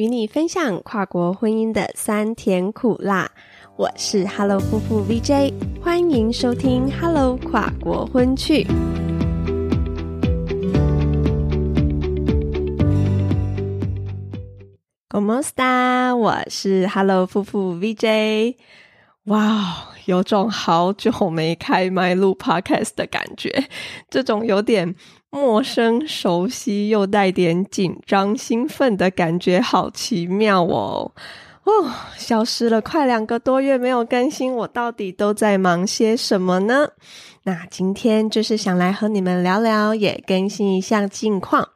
与你分享跨国婚姻的酸甜苦辣。我是 Hello 夫妇 VJ，欢迎收听 Hello 跨国婚趣。Como sta？我是 Hello 夫妇 VJ。哇，有种好久没开麦录 Podcast 的感觉，这种有点陌生、熟悉又带点紧张、兴奋的感觉，好奇妙哦！哦，消失了快两个多月没有更新，我到底都在忙些什么呢？那今天就是想来和你们聊聊，也更新一下近况。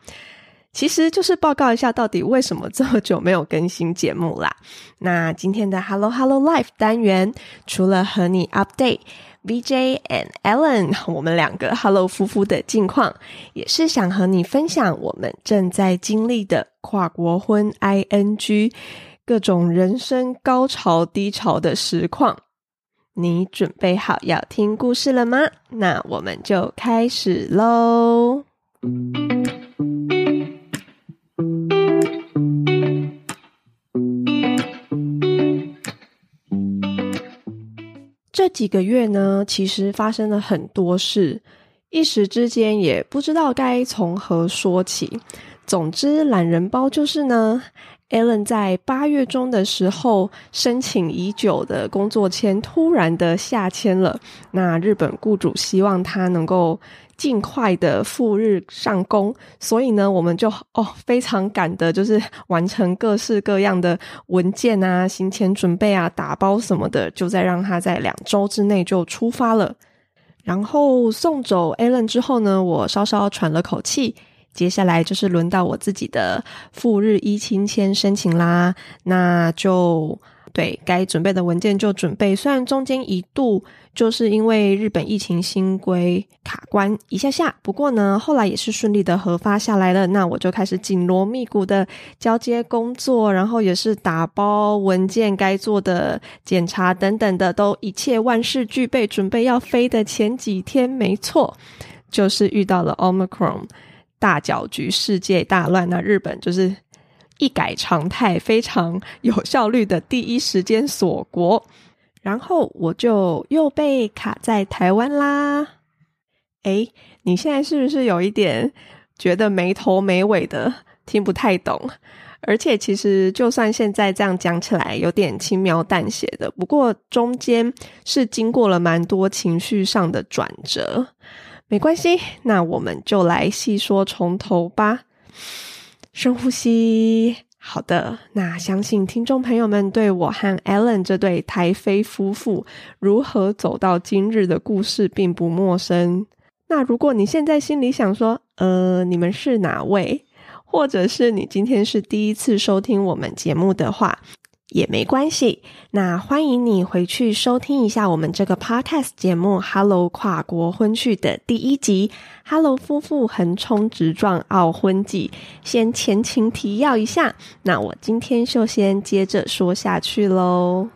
其实就是报告一下，到底为什么这么久没有更新节目啦？那今天的 Hello Hello Life 单元，除了和你 update VJ and Ellen 我们两个 Hello 夫妇的近况，也是想和你分享我们正在经历的跨国婚 ING 各种人生高潮低潮的实况。你准备好要听故事了吗？那我们就开始喽。几个月呢，其实发生了很多事，一时之间也不知道该从何说起。总之，懒人包就是呢，Allen 在八月中的时候申请已久的工作签突然的下签了。那日本雇主希望他能够。尽快的赴日上工，所以呢，我们就哦非常赶的，就是完成各式各样的文件啊、行前准备啊、打包什么的，就在让他在两周之内就出发了。然后送走 Allen 之后呢，我稍稍喘了口气，接下来就是轮到我自己的赴日一亲签申请啦，那就。对该准备的文件就准备，虽然中间一度就是因为日本疫情新规卡关一下下，不过呢，后来也是顺利的核发下来了。那我就开始紧锣密鼓的交接工作，然后也是打包文件，该做的检查等等的，都一切万事俱备，准备要飞的前几天，没错，就是遇到了 Omicron 大搅局，世界大乱。那日本就是。一改常态，非常有效率的第一时间锁国，然后我就又被卡在台湾啦。诶，你现在是不是有一点觉得没头没尾的，听不太懂？而且其实就算现在这样讲起来有点轻描淡写的，不过中间是经过了蛮多情绪上的转折。没关系，那我们就来细说从头吧。深呼吸，好的。那相信听众朋友们对我和 Allen 这对台菲夫妇如何走到今日的故事并不陌生。那如果你现在心里想说，呃，你们是哪位？或者是你今天是第一次收听我们节目的话。也没关系，那欢迎你回去收听一下我们这个 podcast 节目《Hello 跨国婚趣》的第一集《Hello 夫妇横冲直撞奥婚记》。先前情提要一下，那我今天就先接着说下去喽。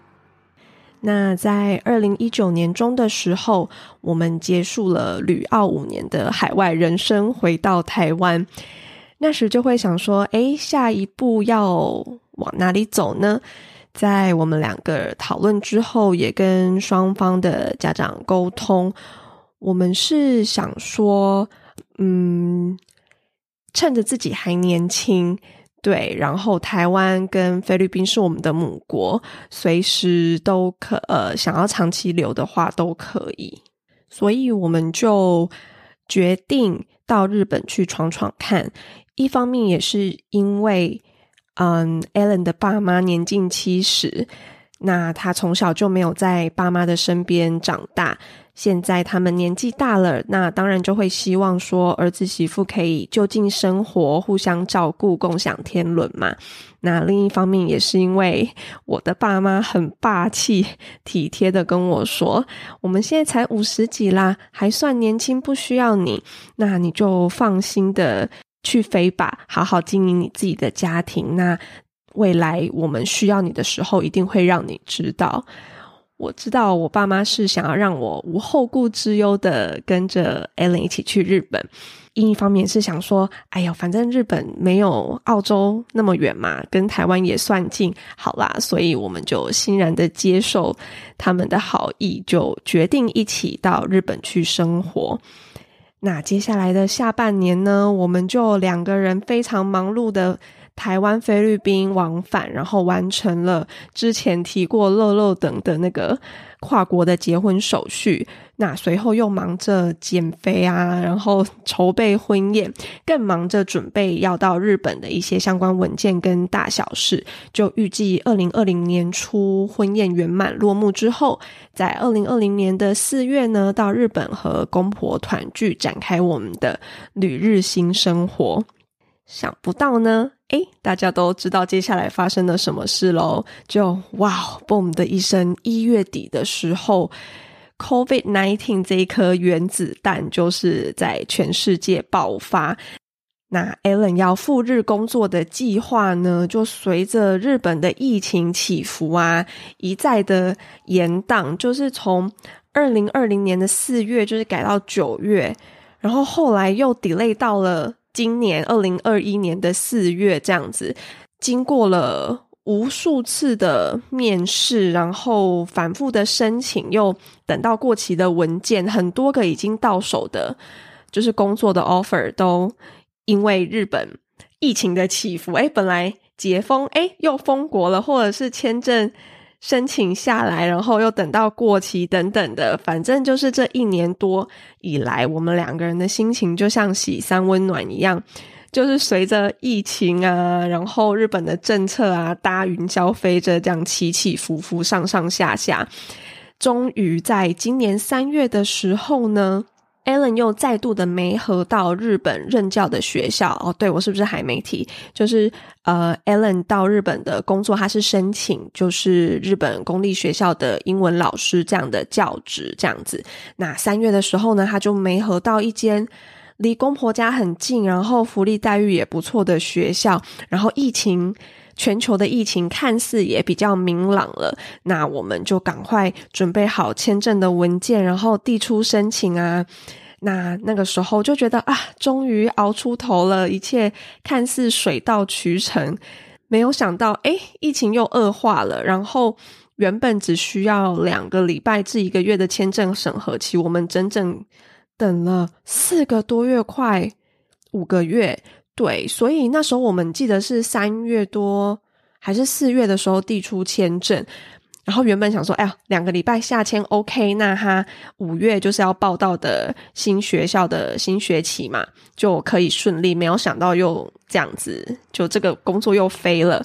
那在二零一九年中的时候，我们结束了旅澳五年的海外人生，回到台湾。那时就会想说，诶，下一步要。往哪里走呢？在我们两个讨论之后，也跟双方的家长沟通，我们是想说，嗯，趁着自己还年轻，对，然后台湾跟菲律宾是我们的母国，随时都可，呃，想要长期留的话都可以，所以我们就决定到日本去闯闯看。一方面也是因为。嗯，Allen 的爸妈年近七十，那他从小就没有在爸妈的身边长大。现在他们年纪大了，那当然就会希望说儿子媳妇可以就近生活，互相照顾，共享天伦嘛。那另一方面也是因为我的爸妈很霸气、体贴的跟我说：“我们现在才五十几啦，还算年轻，不需要你，那你就放心的。”去飞吧，好好经营你自己的家庭。那未来我们需要你的时候，一定会让你知道。我知道我爸妈是想要让我无后顾之忧的跟着 Ellen 一起去日本。另一方面是想说，哎呦，反正日本没有澳洲那么远嘛，跟台湾也算近，好啦，所以我们就欣然的接受他们的好意，就决定一起到日本去生活。那接下来的下半年呢，我们就两个人非常忙碌的。台湾、菲律宾往返，然后完成了之前提过乐乐等的那个跨国的结婚手续。那随后又忙着减肥啊，然后筹备婚宴，更忙着准备要到日本的一些相关文件跟大小事。就预计二零二零年初婚宴圆满落幕之后，在二零二零年的四月呢，到日本和公婆团聚，展开我们的旅日新生活。想不到呢，诶，大家都知道接下来发生了什么事喽？就哇，boom 的一声，一月底的时候，COVID nineteen 这一颗原子弹就是在全世界爆发。那 Allen 要赴日工作的计划呢，就随着日本的疫情起伏啊，一再的延宕，就是从二零二零年的四月，就是改到九月，然后后来又 delay 到了。今年二零二一年的四月，这样子，经过了无数次的面试，然后反复的申请，又等到过期的文件，很多个已经到手的，就是工作的 offer，都因为日本疫情的起伏，哎，本来解封，哎，又封国了，或者是签证。申请下来，然后又等到过期等等的，反正就是这一年多以来，我们两个人的心情就像喜三温暖一样，就是随着疫情啊，然后日本的政策啊，搭云霄飞着这样起起伏伏，上上下下，终于在今年三月的时候呢。Allen 又再度的没合到日本任教的学校哦，对我是不是还没提？就是呃，Allen 到日本的工作，他是申请就是日本公立学校的英文老师这样的教职这样子。那三月的时候呢，他就没合到一间离公婆家很近，然后福利待遇也不错的学校。然后疫情。全球的疫情看似也比较明朗了，那我们就赶快准备好签证的文件，然后递出申请啊。那那个时候就觉得啊，终于熬出头了，一切看似水到渠成。没有想到，哎，疫情又恶化了。然后原本只需要两个礼拜至一个月的签证审核期，我们整整等了四个多月，快五个月。对，所以那时候我们记得是三月多还是四月的时候递出签证，然后原本想说，哎呀，两个礼拜下签 OK，那他五月就是要报到的新学校的新学期嘛，就可以顺利。没有想到又这样子，就这个工作又飞了。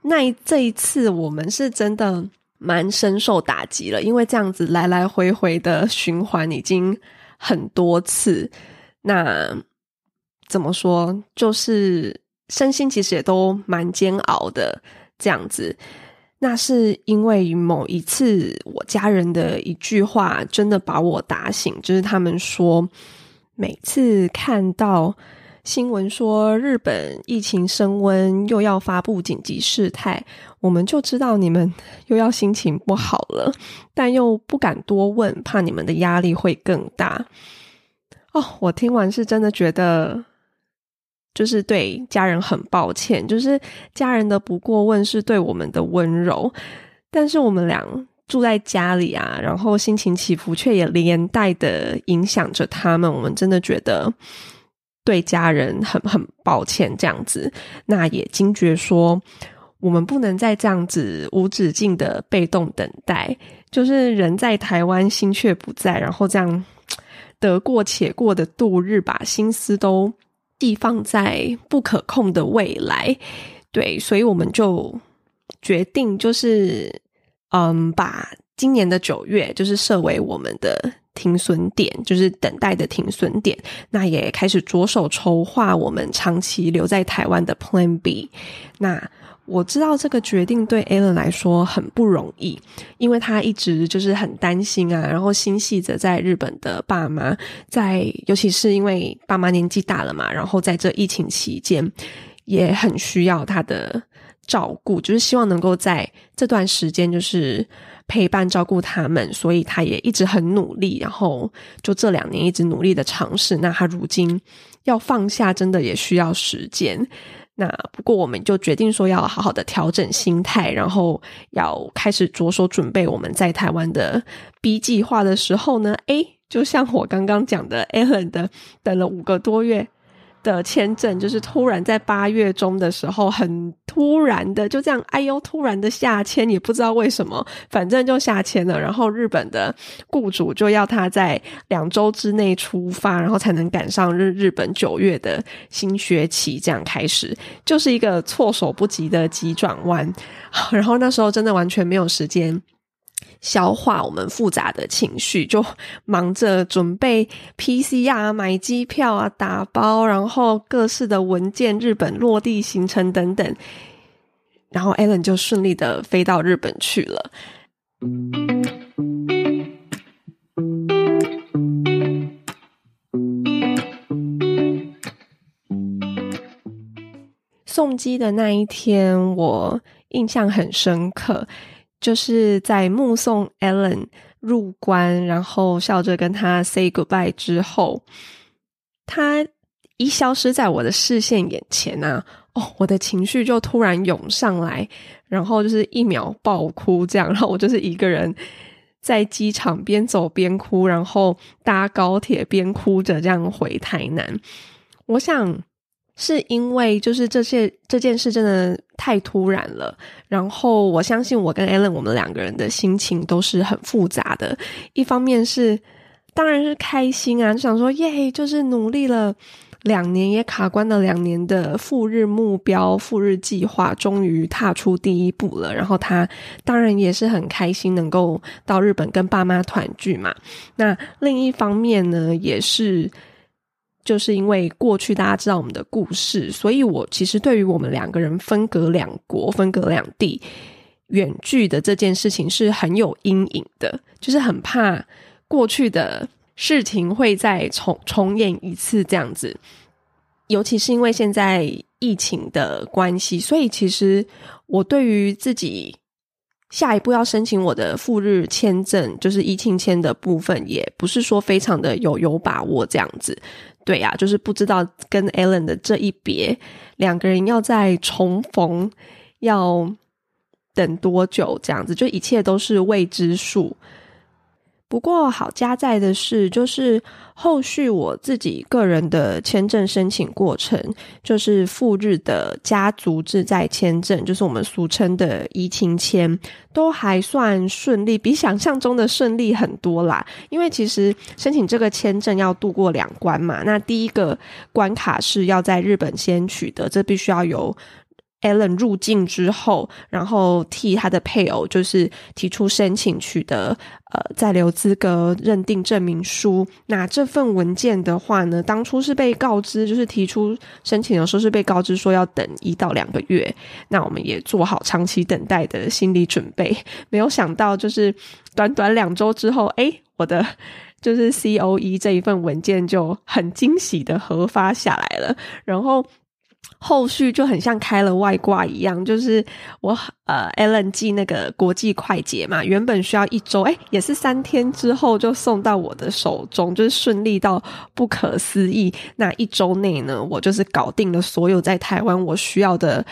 那这一次我们是真的蛮深受打击了，因为这样子来来回回的循环已经很多次，那。怎么说？就是身心其实也都蛮煎熬的这样子。那是因为某一次我家人的一句话，真的把我打醒。就是他们说，每次看到新闻说日本疫情升温，又要发布紧急事态，我们就知道你们 又要心情不好了，但又不敢多问，怕你们的压力会更大。哦，我听完是真的觉得。就是对家人很抱歉，就是家人的不过问是对我们的温柔，但是我们俩住在家里啊，然后心情起伏却也连带的影响着他们，我们真的觉得对家人很很抱歉这样子，那也惊觉说我们不能再这样子无止境的被动等待，就是人在台湾心却不在，然后这样 得过且过的度日，把心思都。寄放在不可控的未来，对，所以我们就决定，就是嗯，把今年的九月就是设为我们的停损点，就是等待的停损点。那也开始着手筹划我们长期留在台湾的 Plan B。那我知道这个决定对 Alan 来说很不容易，因为他一直就是很担心啊，然后心系着在日本的爸妈，在尤其是因为爸妈年纪大了嘛，然后在这疫情期间也很需要他的照顾，就是希望能够在这段时间就是陪伴照顾他们，所以他也一直很努力，然后就这两年一直努力的尝试。那他如今要放下，真的也需要时间。那不过我们就决定说要好好的调整心态，然后要开始着手准备我们在台湾的 B 计划的时候呢，诶，就像我刚刚讲的，Allen 的等了五个多月。的签证就是突然在八月中的时候，很突然的就这样，哎呦，突然的下签，也不知道为什么，反正就下签了。然后日本的雇主就要他在两周之内出发，然后才能赶上日日本九月的新学期，这样开始，就是一个措手不及的急转弯。然后那时候真的完全没有时间。消化我们复杂的情绪，就忙着准备 PCR、买机票啊、打包，然后各式的文件、日本落地行程等等，然后 Allen 就顺利的飞到日本去了。送机的那一天，我印象很深刻。就是在目送 Ellen 入关，然后笑着跟他 say goodbye 之后，他一消失在我的视线眼前啊，哦，我的情绪就突然涌上来，然后就是一秒爆哭，这样，然后我就是一个人在机场边走边哭，然后搭高铁边哭着这样回台南，我想。是因为就是这些这件事真的太突然了，然后我相信我跟 Allen 我们两个人的心情都是很复杂的。一方面是当然是开心啊，就想说耶，就是努力了两年也卡关了两年的赴日目标、赴日计划，终于踏出第一步了。然后他当然也是很开心能够到日本跟爸妈团聚嘛。那另一方面呢，也是。就是因为过去大家知道我们的故事，所以我其实对于我们两个人分隔两国、分隔两地、远距的这件事情是很有阴影的，就是很怕过去的事情会再重重演一次这样子。尤其是因为现在疫情的关系，所以其实我对于自己下一步要申请我的赴日签证，就是疫情签的部分，也不是说非常的有有把握这样子。对呀，就是不知道跟 Allen 的这一别，两个人要再重逢，要等多久？这样子，就一切都是未知数。不过好加在的是，就是后续我自己个人的签证申请过程，就是赴日的家族自在签证，就是我们俗称的移情签，都还算顺利，比想象中的顺利很多啦。因为其实申请这个签证要度过两关嘛，那第一个关卡是要在日本先取得，这必须要有。Allen 入境之后，然后替他的配偶就是提出申请取得呃在留资格认定证明书。那这份文件的话呢，当初是被告知，就是提出申请的时候是被告知说要等一到两个月。那我们也做好长期等待的心理准备，没有想到就是短短两周之后，哎，我的就是 C O E 这一份文件就很惊喜的核发下来了，然后。后续就很像开了外挂一样，就是我呃，Allen 寄那个国际快捷嘛，原本需要一周，哎，也是三天之后就送到我的手中，就是顺利到不可思议。那一周内呢，我就是搞定了所有在台湾我需要的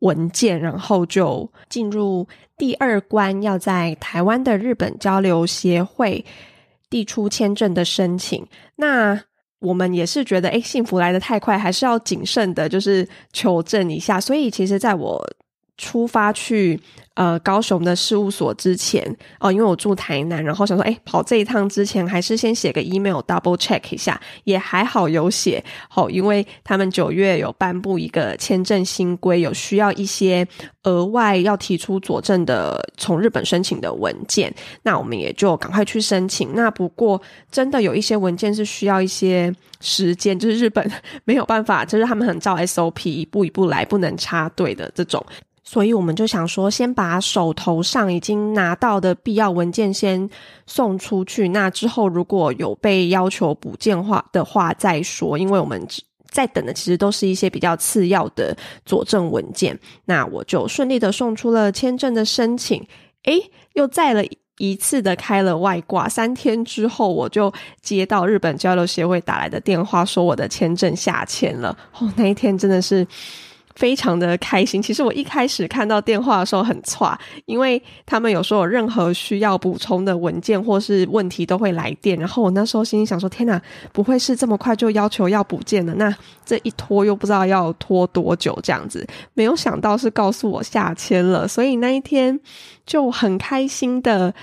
文件，然后就进入第二关，要在台湾的日本交流协会递出签证的申请。那我们也是觉得，哎，幸福来的太快，还是要谨慎的，就是求证一下。所以，其实在我出发去。呃，高雄的事务所之前哦，因为我住台南，然后想说，哎，跑这一趟之前，还是先写个 email double check 一下，也还好有写好，因为他们九月有颁布一个签证新规，有需要一些额外要提出佐证的从日本申请的文件，那我们也就赶快去申请。那不过真的有一些文件是需要一些时间，就是日本 没有办法，就是他们很照 SOP 一步一步来，不能插队的这种。所以我们就想说，先把手头上已经拿到的必要文件先送出去。那之后如果有被要求补件话的话再说，因为我们在等的其实都是一些比较次要的佐证文件。那我就顺利的送出了签证的申请，诶，又再了。一次的开了外挂，三天之后我就接到日本交流协会打来的电话，说我的签证下签了。哦，那一天真的是。非常的开心。其实我一开始看到电话的时候很差，因为他们有说有任何需要补充的文件或是问题都会来电。然后我那时候心里想说：天哪，不会是这么快就要求要补件的？那这一拖又不知道要拖多久这样子。没有想到是告诉我下签了，所以那一天就很开心的。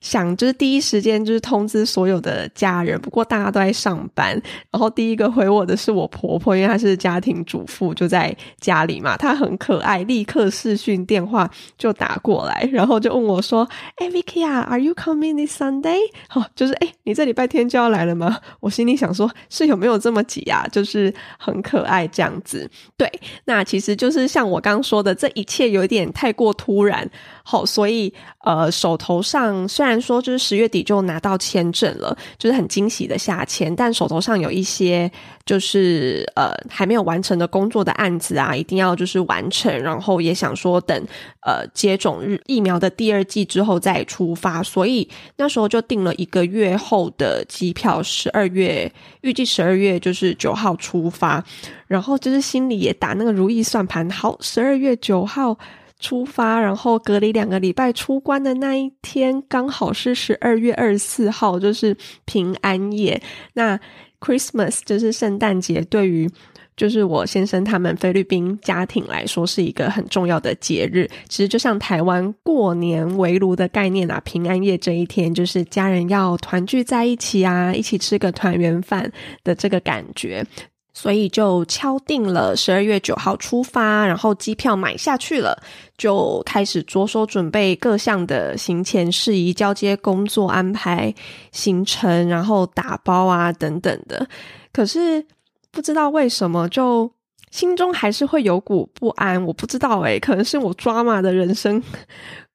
想就是第一时间就是通知所有的家人，不过大家都在上班。然后第一个回我的是我婆婆，因为她是家庭主妇，就在家里嘛。她很可爱，立刻视讯电话就打过来，然后就问我说：“哎，Vicky 啊，Are you coming this Sunday？” 哦，就是哎，你这礼拜天就要来了吗？我心里想说，是有没有这么急啊？就是很可爱这样子。对，那其实就是像我刚说的，这一切有点太过突然。好，所以呃，手头上虽然说就是十月底就拿到签证了，就是很惊喜的下签，但手头上有一些就是呃还没有完成的工作的案子啊，一定要就是完成，然后也想说等呃接种日疫苗的第二季之后再出发，所以那时候就订了一个月后的机票，十二月预计十二月就是九号出发，然后就是心里也打那个如意算盘，好，十二月九号。出发，然后隔离两个礼拜出关的那一天，刚好是十二月二十四号，就是平安夜。那 Christmas 就是圣诞节，对于就是我先生他们菲律宾家庭来说，是一个很重要的节日。其实就像台湾过年围炉的概念啊，平安夜这一天，就是家人要团聚在一起啊，一起吃个团圆饭的这个感觉。所以就敲定了十二月九号出发，然后机票买下去了，就开始着手准备各项的行前事宜、交接工作、安排行程，然后打包啊等等的。可是不知道为什么，就心中还是会有股不安。我不知道诶，可能是我抓马的人生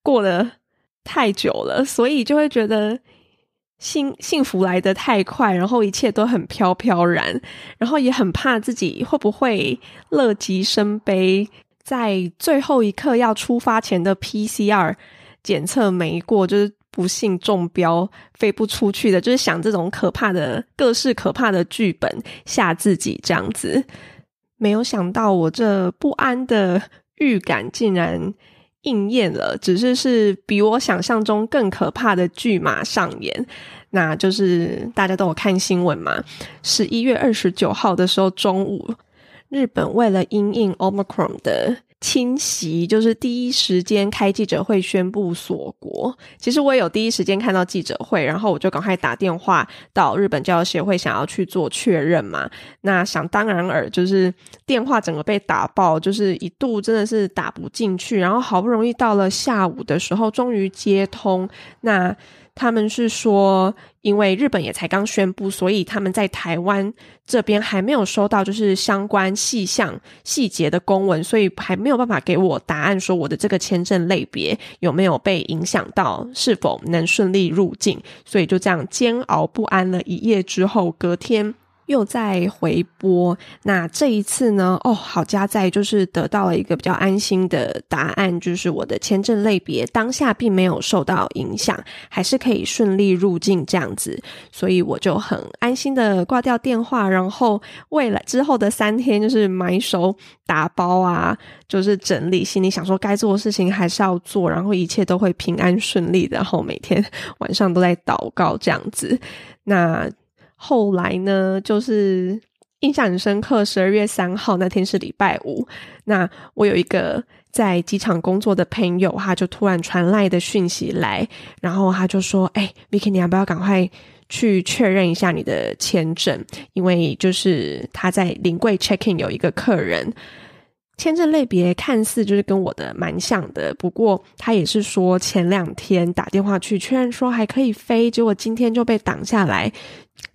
过得太久了，所以就会觉得。幸幸福来得太快，然后一切都很飘飘然，然后也很怕自己会不会乐极生悲，在最后一刻要出发前的 PCR 检测没过，就是不幸中标飞不出去的，就是想这种可怕的各式可怕的剧本吓自己这样子。没有想到我这不安的预感竟然应验了，只是是比我想象中更可怕的剧码上演。那就是大家都有看新闻嘛？十一月二十九号的时候中午，日本为了因应 Omicron 的侵袭，就是第一时间开记者会宣布锁国。其实我也有第一时间看到记者会，然后我就赶快打电话到日本教育协会，想要去做确认嘛。那想当然尔，就是电话整个被打爆，就是一度真的是打不进去。然后好不容易到了下午的时候，终于接通。那他们是说，因为日本也才刚宣布，所以他们在台湾这边还没有收到就是相关细项细节的公文，所以还没有办法给我答案，说我的这个签证类别有没有被影响到，是否能顺利入境，所以就这样煎熬不安了一夜之后，隔天。又在回拨，那这一次呢？哦，好家在就是得到了一个比较安心的答案，就是我的签证类别当下并没有受到影响，还是可以顺利入境这样子，所以我就很安心的挂掉电话，然后未来之后的三天就是买手打包啊，就是整理，心里想说该做的事情还是要做，然后一切都会平安顺利，然后每天晚上都在祷告这样子，那。后来呢，就是印象很深刻。十二月三号那天是礼拜五，那我有一个在机场工作的朋友，他就突然传来的讯息来，然后他就说：“哎，Vicky，你要不要赶快去确认一下你的签证？因为就是他在临柜 check in 有一个客人。”签证类别看似就是跟我的蛮像的，不过他也是说前两天打电话去确认说还可以飞，结果今天就被挡下来，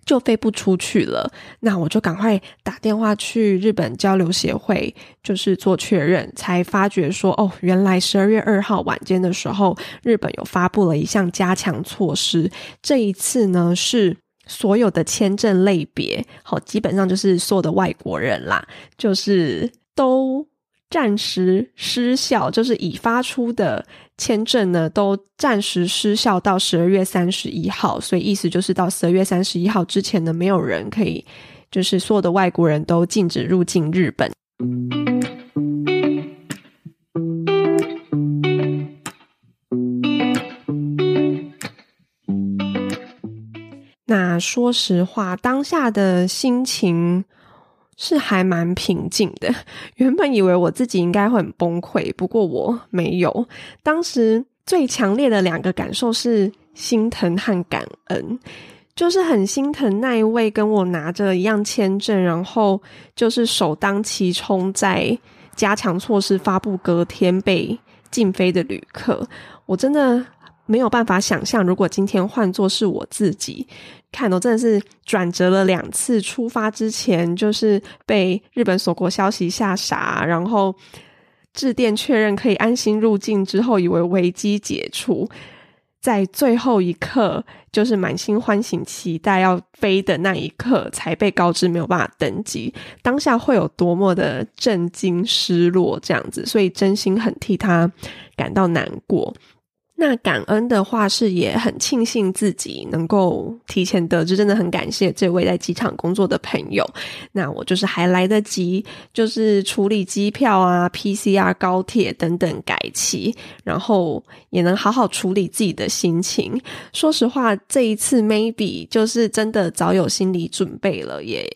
就飞不出去了。那我就赶快打电话去日本交流协会，就是做确认，才发觉说哦，原来十二月二号晚间的时候，日本有发布了一项加强措施，这一次呢是。所有的签证类别，好，基本上就是所有的外国人啦，就是都暂时失效，就是已发出的签证呢，都暂时失效到十二月三十一号。所以意思就是到十二月三十一号之前呢，没有人可以，就是所有的外国人都禁止入境日本。那说实话，当下的心情是还蛮平静的。原本以为我自己应该会很崩溃，不过我没有。当时最强烈的两个感受是心疼和感恩，就是很心疼那一位跟我拿着一样签证，然后就是首当其冲在加强措施发布隔天被禁飞的旅客。我真的没有办法想象，如果今天换作是我自己。看，我真的是转折了两次。出发之前就是被日本锁国消息吓傻，然后致电确认可以安心入境之后，以为危机解除，在最后一刻，就是满心欢喜期待要飞的那一刻，才被告知没有办法登机。当下会有多么的震惊、失落这样子，所以真心很替他感到难过。那感恩的话是也很庆幸自己能够提前得知，真的很感谢这位在机场工作的朋友。那我就是还来得及，就是处理机票啊、PCR、高铁等等改期，然后也能好好处理自己的心情。说实话，这一次 maybe 就是真的早有心理准备了耶。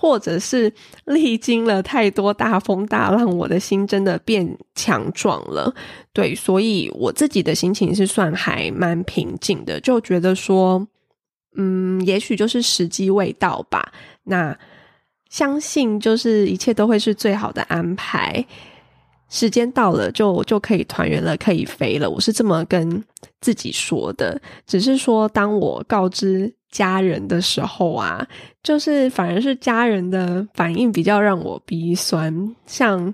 或者是历经了太多大风大浪，我的心真的变强壮了。对，所以我自己的心情是算还蛮平静的，就觉得说，嗯，也许就是时机未到吧。那相信就是一切都会是最好的安排，时间到了就就可以团圆了，可以飞了。我是这么跟自己说的。只是说，当我告知。家人的时候啊，就是反而是家人的反应比较让我鼻酸。像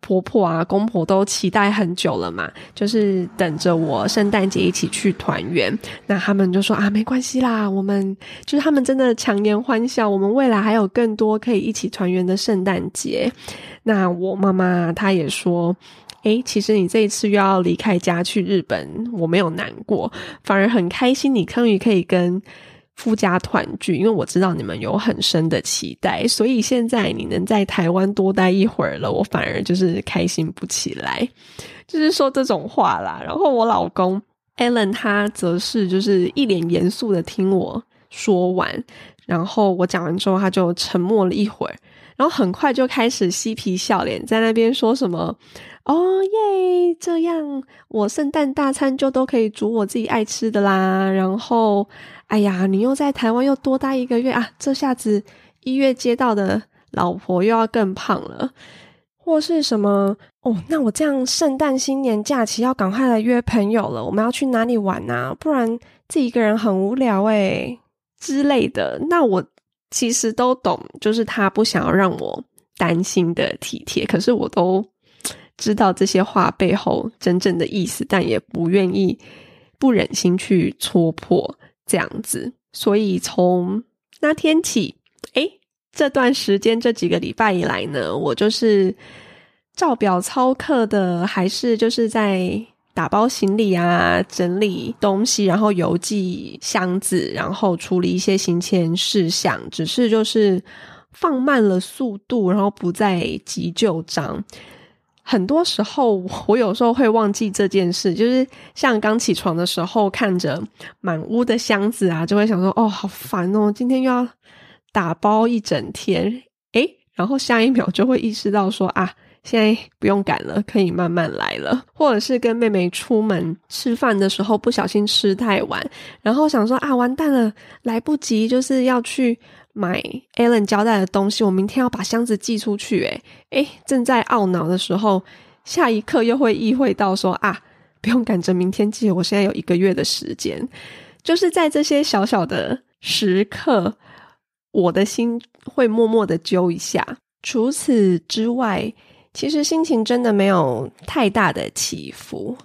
婆婆啊、公婆都期待很久了嘛，就是等着我圣诞节一起去团圆。那他们就说啊，没关系啦，我们就是他们真的强颜欢笑，我们未来还有更多可以一起团圆的圣诞节。那我妈妈她也说，诶，其实你这一次又要离开家去日本，我没有难过，反而很开心，你终于可以跟。夫家团聚，因为我知道你们有很深的期待，所以现在你能在台湾多待一会儿了，我反而就是开心不起来，就是说这种话啦。然后我老公 Alan 他则是就是一脸严肃的听我说完，然后我讲完之后，他就沉默了一会儿，然后很快就开始嬉皮笑脸，在那边说什么。哦耶！这样我圣诞大餐就都可以煮我自己爱吃的啦。然后，哎呀，你又在台湾又多待一个月啊，这下子一月接到的老婆又要更胖了，或是什么哦？那我这样圣诞新年假期要赶快来约朋友了，我们要去哪里玩啊？不然自己一个人很无聊诶之类的。那我其实都懂，就是他不想要让我担心的体贴，可是我都。知道这些话背后真正的意思，但也不愿意、不忍心去戳破这样子。所以从那天起，哎，这段时间这几个礼拜以来呢，我就是照表操课的，还是就是在打包行李啊、整理东西，然后邮寄箱子，然后处理一些行前事项。只是就是放慢了速度，然后不再急就章。很多时候，我有时候会忘记这件事，就是像刚起床的时候，看着满屋的箱子啊，就会想说：“哦，好烦哦，今天又要打包一整天。”诶，然后下一秒就会意识到说：“啊，现在不用赶了，可以慢慢来了。”或者是跟妹妹出门吃饭的时候，不小心吃太晚，然后想说：“啊，完蛋了，来不及，就是要去。”买 Alan 交代的东西，我明天要把箱子寄出去。诶诶正在懊恼的时候，下一刻又会意会到说啊，不用赶着明天寄，我现在有一个月的时间。就是在这些小小的时刻，我的心会默默的揪一下。除此之外，其实心情真的没有太大的起伏。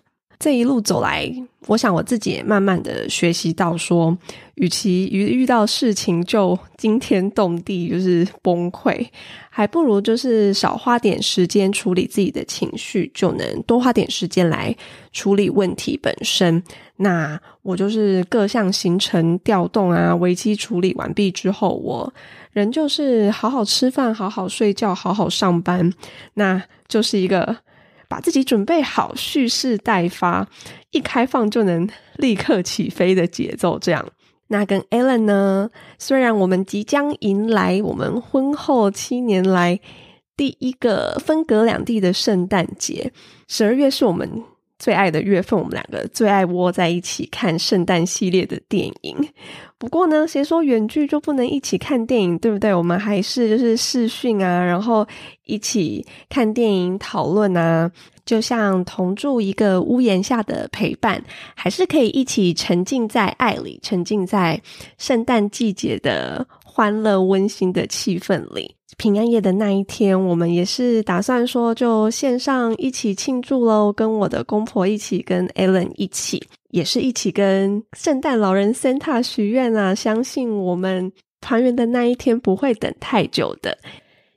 这一路走来，我想我自己也慢慢的学习到，说，与其遇遇到事情就惊天动地，就是崩溃，还不如就是少花点时间处理自己的情绪，就能多花点时间来处理问题本身。那我就是各项行程调动啊，危机处理完毕之后，我人就是好好吃饭，好好睡觉，好好上班，那就是一个。把自己准备好，蓄势待发，一开放就能立刻起飞的节奏。这样，那跟 Alan 呢？虽然我们即将迎来我们婚后七年来第一个分隔两地的圣诞节，十二月是我们最爱的月份，我们两个最爱窝在一起看圣诞系列的电影。不过呢，谁说远距就不能一起看电影，对不对？我们还是就是视讯啊，然后一起看电影讨论啊，就像同住一个屋檐下的陪伴，还是可以一起沉浸在爱里，沉浸在圣诞季节的欢乐温馨的气氛里。平安夜的那一天，我们也是打算说就线上一起庆祝喽，跟我的公婆一起，跟 Alan 一起。也是一起跟圣诞老人 Santa 许愿啊！相信我们团圆的那一天不会等太久的，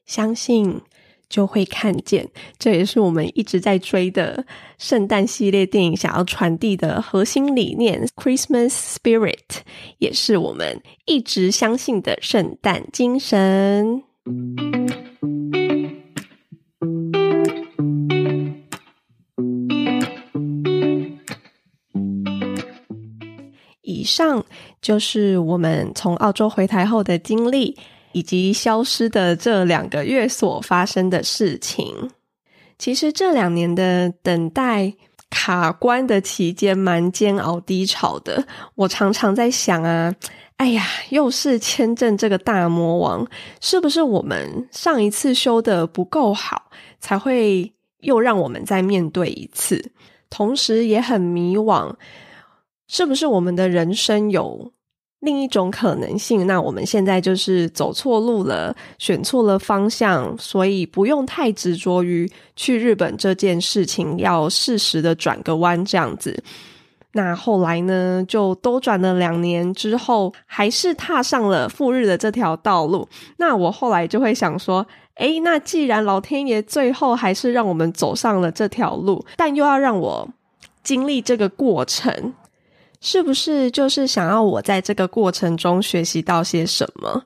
相信就会看见。这也是我们一直在追的圣诞系列电影想要传递的核心理念，Christmas Spirit，也是我们一直相信的圣诞精神。以上就是我们从澳洲回台后的经历，以及消失的这两个月所发生的事情。其实这两年的等待卡关的期间，蛮煎熬低潮的。我常常在想啊，哎呀，又是签证这个大魔王，是不是我们上一次修的不够好，才会又让我们再面对一次？同时也很迷惘。是不是我们的人生有另一种可能性？那我们现在就是走错路了，选错了方向，所以不用太执着于去日本这件事情，要适时的转个弯这样子。那后来呢，就都转了两年之后，还是踏上了赴日的这条道路。那我后来就会想说，诶，那既然老天爷最后还是让我们走上了这条路，但又要让我经历这个过程。是不是就是想要我在这个过程中学习到些什么？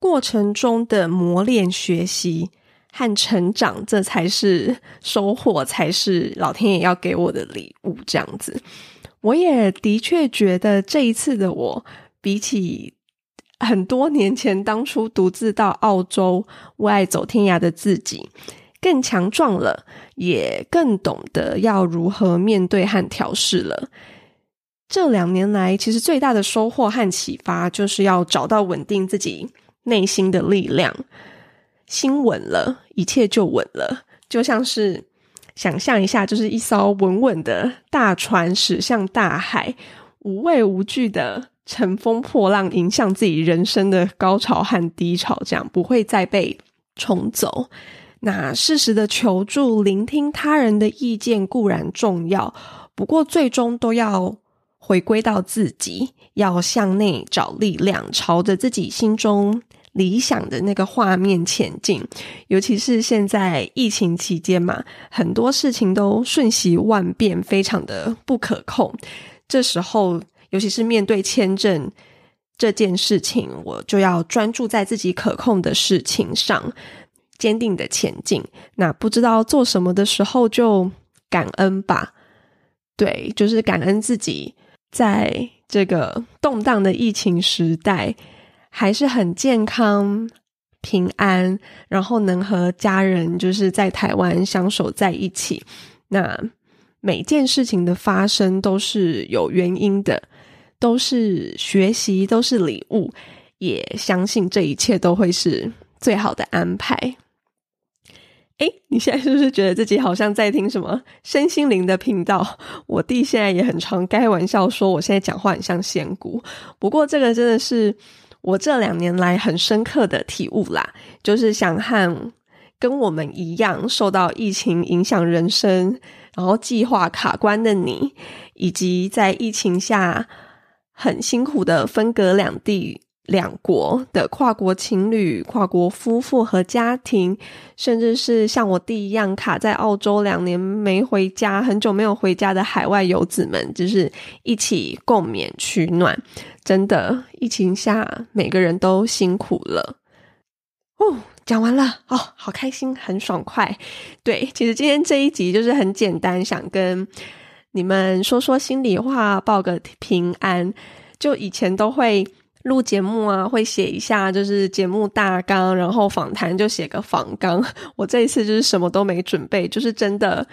过程中的磨练、学习和成长，这才是收获，才是老天爷要给我的礼物。这样子，我也的确觉得这一次的我，比起很多年前当初独自到澳洲为爱走天涯的自己，更强壮了，也更懂得要如何面对和调试了。这两年来，其实最大的收获和启发，就是要找到稳定自己内心的力量。心稳了，一切就稳了。就像是想象一下，就是一艘稳稳的大船驶向大海，无畏无惧的乘风破浪，迎向自己人生的高潮和低潮，这样不会再被冲走。那适时的求助、聆听他人的意见固然重要，不过最终都要。回归到自己，要向内找力量，朝着自己心中理想的那个画面前进。尤其是现在疫情期间嘛，很多事情都瞬息万变，非常的不可控。这时候，尤其是面对签证这件事情，我就要专注在自己可控的事情上，坚定的前进。那不知道做什么的时候，就感恩吧。对，就是感恩自己。在这个动荡的疫情时代，还是很健康、平安，然后能和家人就是在台湾相守在一起。那每件事情的发生都是有原因的，都是学习，都是礼物。也相信这一切都会是最好的安排。哎，你现在是不是觉得自己好像在听什么身心灵的频道？我弟现在也很常开玩笑说，我现在讲话很像仙姑。不过这个真的是我这两年来很深刻的体悟啦，就是想和跟我们一样受到疫情影响人生然后计划卡关的你，以及在疫情下很辛苦的分隔两地。两国的跨国情侣、跨国夫妇和家庭，甚至是像我弟一样卡在澳洲两年没回家、很久没有回家的海外游子们，就是一起共勉取暖。真的，疫情下每个人都辛苦了。哦，讲完了哦，好开心，很爽快。对，其实今天这一集就是很简单，想跟你们说说心里话，报个平安。就以前都会。录节目啊，会写一下就是节目大纲，然后访谈就写个访纲。我这一次就是什么都没准备，就是真的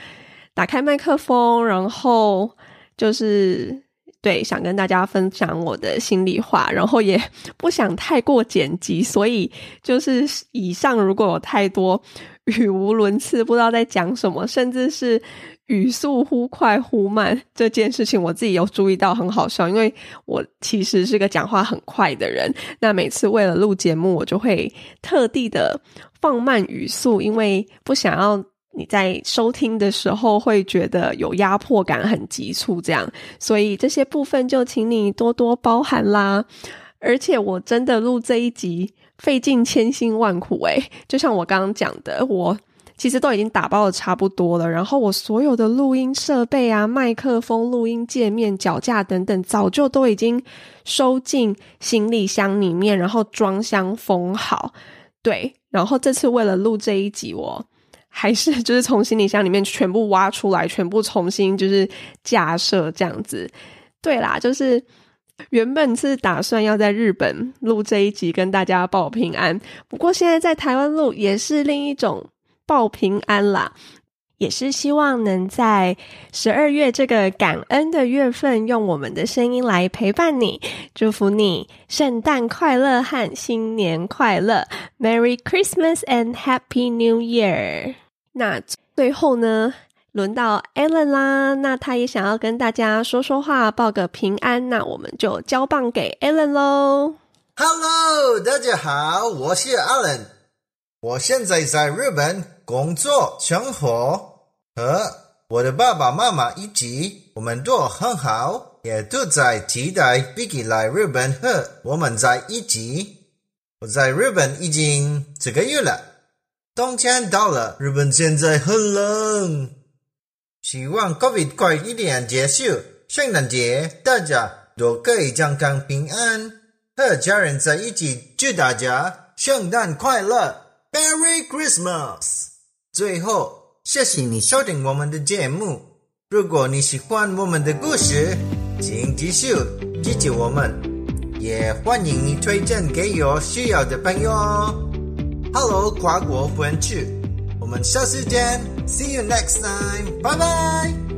打开麦克风，然后就是对想跟大家分享我的心里话，然后也不想太过剪辑，所以就是以上如果有太多语无伦次，不知道在讲什么，甚至是。语速忽快忽慢这件事情，我自己有注意到，很好笑。因为我其实是个讲话很快的人，那每次为了录节目，我就会特地的放慢语速，因为不想要你在收听的时候会觉得有压迫感、很急促这样。所以这些部分就请你多多包涵啦。而且我真的录这一集费尽千辛万苦诶，就像我刚刚讲的，我。其实都已经打包的差不多了，然后我所有的录音设备啊、麦克风、录音界面、脚架等等，早就都已经收进行李箱里面，然后装箱封好。对，然后这次为了录这一集，我还是 就是从行李箱里面全部挖出来，全部重新就是架设这样子。对啦，就是原本是打算要在日本录这一集跟大家报平安，不过现在在台湾录也是另一种。报平安啦，也是希望能在十二月这个感恩的月份，用我们的声音来陪伴你，祝福你圣诞快乐和新年快乐，Merry Christmas and Happy New Year。那最后呢，轮到 Alan 啦，那他也想要跟大家说说话，报个平安，那我们就交棒给 Alan 喽。Hello，大家好，我是 Alan，我现在在日本。工作生活和我的爸爸妈妈一起，我们都很好，也都在期待 Biggy 来日本和我们在一起。我在日本已经几个月了，冬天到了，日本现在很冷。希望 COVID 快一点结束，圣诞节大家都可以健康平安，和家人在一起。祝大家圣诞快乐，Merry Christmas！最后，谢谢你收听我们的节目。如果你喜欢我们的故事，请继续支持我们，也欢迎你推荐给有需要的朋友哦。Hello，跨国粉丝，我们下次见，See you next time，拜拜。